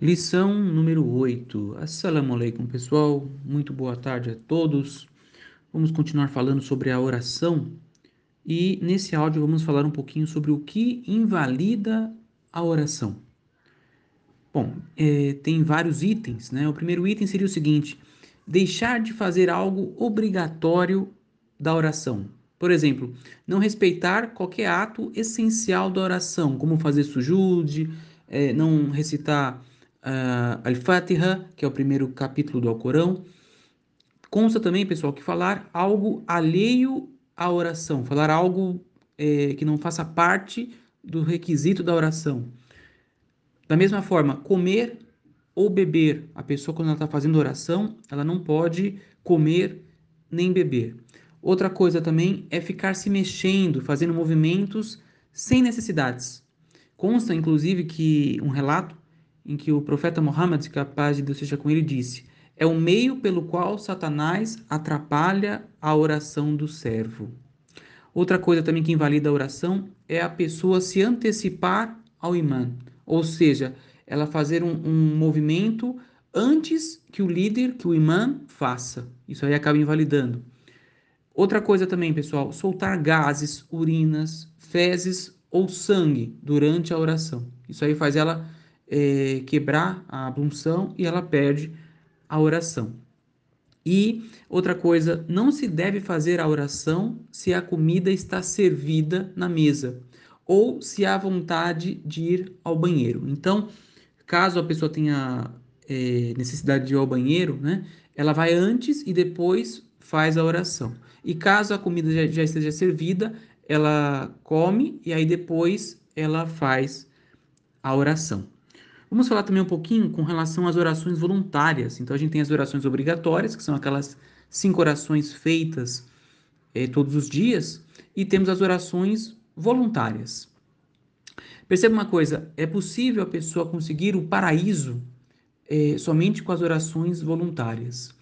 Lição número 8. Assalamu alaikum, pessoal. Muito boa tarde a todos. Vamos continuar falando sobre a oração e nesse áudio vamos falar um pouquinho sobre o que invalida a oração. Bom, é, tem vários itens, né? O primeiro item seria o seguinte: deixar de fazer algo obrigatório da oração. Por exemplo, não respeitar qualquer ato essencial da oração, como fazer sujude, é, não recitar uh, Al-Fatiha, que é o primeiro capítulo do Alcorão. Consta também, pessoal, que falar algo alheio à oração, falar algo é, que não faça parte do requisito da oração. Da mesma forma, comer ou beber. A pessoa, quando ela está fazendo oração, ela não pode comer nem beber. Outra coisa também é ficar se mexendo, fazendo movimentos sem necessidades. Consta, inclusive, que um relato em que o profeta Muhammad, que a paz de Deus seja com ele, disse: É o meio pelo qual Satanás atrapalha a oração do servo. Outra coisa também que invalida a oração é a pessoa se antecipar ao imã, ou seja, ela fazer um, um movimento antes que o líder, que o imã, faça. Isso aí acaba invalidando. Outra coisa também, pessoal, soltar gases, urinas, fezes ou sangue durante a oração. Isso aí faz ela é, quebrar a ablução e ela perde a oração. E outra coisa, não se deve fazer a oração se a comida está servida na mesa ou se há vontade de ir ao banheiro. Então, caso a pessoa tenha é, necessidade de ir ao banheiro, né, ela vai antes e depois faz a oração. E caso a comida já, já esteja servida, ela come e aí depois ela faz a oração. Vamos falar também um pouquinho com relação às orações voluntárias. Então, a gente tem as orações obrigatórias, que são aquelas cinco orações feitas eh, todos os dias, e temos as orações voluntárias. Perceba uma coisa: é possível a pessoa conseguir o paraíso eh, somente com as orações voluntárias.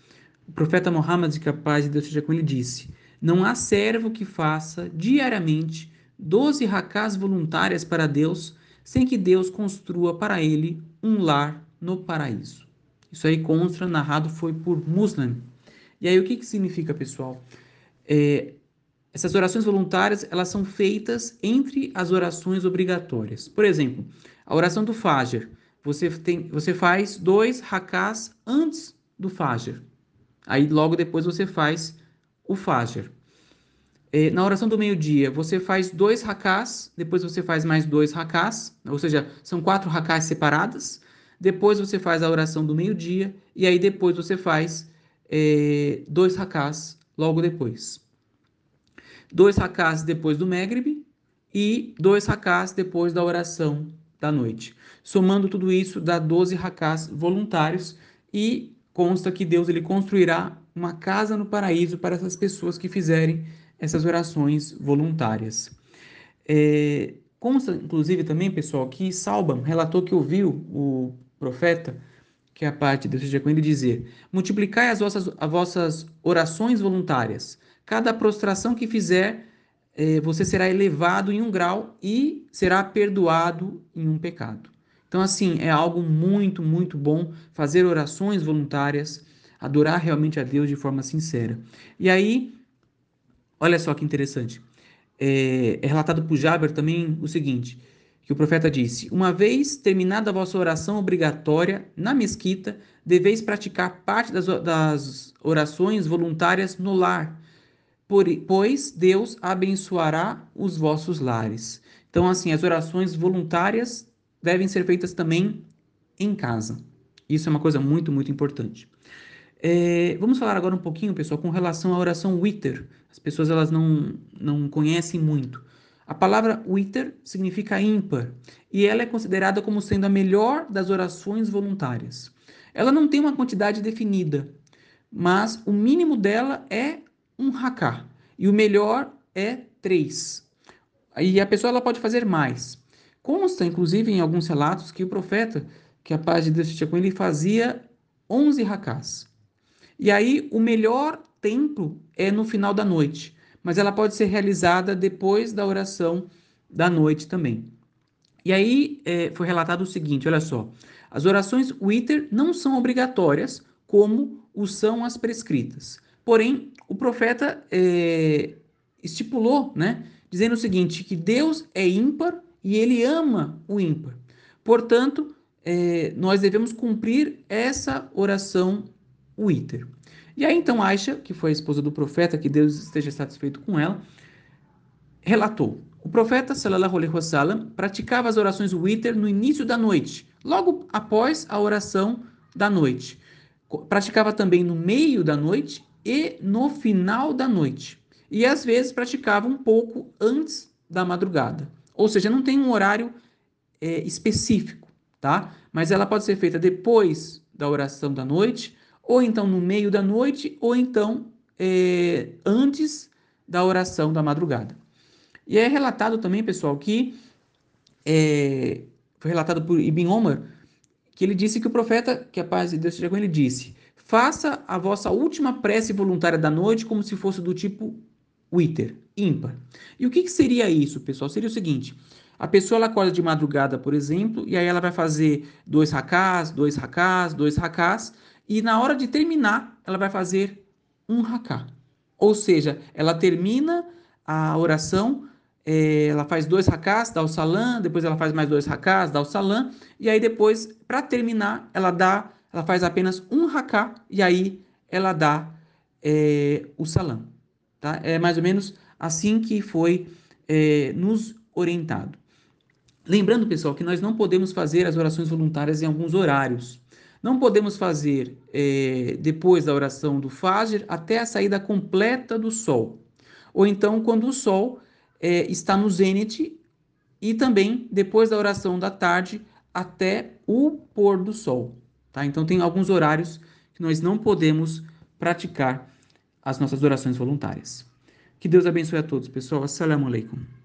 O profeta Muhammad, que a paz de Deus seja com ele, disse: Não há servo que faça diariamente 12 rakás voluntárias para Deus sem que Deus construa para ele um lar no paraíso. Isso aí consta, narrado foi por Muslim. E aí o que, que significa, pessoal? É, essas orações voluntárias, elas são feitas entre as orações obrigatórias. Por exemplo, a oração do Fajr. Você, tem, você faz dois rakás antes do Fajr. Aí logo depois você faz o Fajr. É, na oração do meio-dia, você faz dois rakás, depois você faz mais dois rakás, ou seja, são quatro rakás separadas. Depois você faz a oração do meio-dia, e aí depois você faz é, dois rakás logo depois. Dois rakás depois do Meghrib e dois rakás depois da oração da noite. Somando tudo isso, dá 12 rakás voluntários e consta que Deus ele construirá uma casa no paraíso para essas pessoas que fizerem essas orações voluntárias. É, consta, inclusive, também, pessoal, que Salban relatou que ouviu o profeta, que é a parte de Deus seja com ele, dizer: Multiplicai as vossas, as vossas orações voluntárias. Cada prostração que fizer, é, você será elevado em um grau e será perdoado em um pecado. Então, assim, é algo muito, muito bom fazer orações voluntárias, adorar realmente a Deus de forma sincera. E aí, Olha só que interessante. É, é relatado por Jaber também o seguinte, que o profeta disse, Uma vez terminada a vossa oração obrigatória na mesquita, deveis praticar parte das, das orações voluntárias no lar, por, pois Deus abençoará os vossos lares. Então, assim, as orações voluntárias devem ser feitas também em casa. Isso é uma coisa muito, muito importante. É, vamos falar agora um pouquinho, pessoal, com relação à oração Witter. As pessoas elas não, não conhecem muito. A palavra Witter significa ímpar e ela é considerada como sendo a melhor das orações voluntárias. Ela não tem uma quantidade definida, mas o mínimo dela é um haká e o melhor é três. E a pessoa ela pode fazer mais. Consta, inclusive, em alguns relatos, que o profeta, que a paz de Deus esteja com ele, fazia 11 rakás. E aí, o melhor tempo é no final da noite, mas ela pode ser realizada depois da oração da noite também. E aí é, foi relatado o seguinte: olha só, as orações Wither não são obrigatórias, como o são as prescritas. Porém, o profeta é, estipulou, né, dizendo o seguinte: que Deus é ímpar e ele ama o ímpar. Portanto, é, nós devemos cumprir essa oração Wither. E aí então Aisha, que foi a esposa do profeta, que Deus esteja satisfeito com ela, relatou: o profeta sallallahu alaihi wasallam praticava as orações Witr no início da noite, logo após a oração da noite. Praticava também no meio da noite e no final da noite. E às vezes praticava um pouco antes da madrugada. Ou seja, não tem um horário é, específico, tá? Mas ela pode ser feita depois da oração da noite, ou então no meio da noite, ou então é, antes da oração da madrugada. E é relatado também, pessoal, que é, foi relatado por Ibn Omar, que ele disse que o profeta, que a paz de Deus seja com ele, disse: Faça a vossa última prece voluntária da noite como se fosse do tipo Wither, ímpar. E o que, que seria isso, pessoal? Seria o seguinte: a pessoa ela acorda de madrugada, por exemplo, e aí ela vai fazer dois rakás, dois rakás, dois rakás, e na hora de terminar, ela vai fazer um raká. Ou seja, ela termina a oração é, ela faz dois rakás, dá o salã, depois ela faz mais dois rakás, dá o salã, e aí depois, para terminar, ela dá, ela faz apenas um raká, e aí ela dá é, o salã. Tá? É mais ou menos assim que foi é, nos orientado. Lembrando, pessoal, que nós não podemos fazer as orações voluntárias em alguns horários. Não podemos fazer é, depois da oração do Fajr até a saída completa do sol. Ou então quando o sol é, está no zênite e também depois da oração da tarde até o pôr do sol. Tá? Então tem alguns horários que nós não podemos praticar as nossas orações voluntárias. Que Deus abençoe a todos, pessoal. Assalamu alaikum.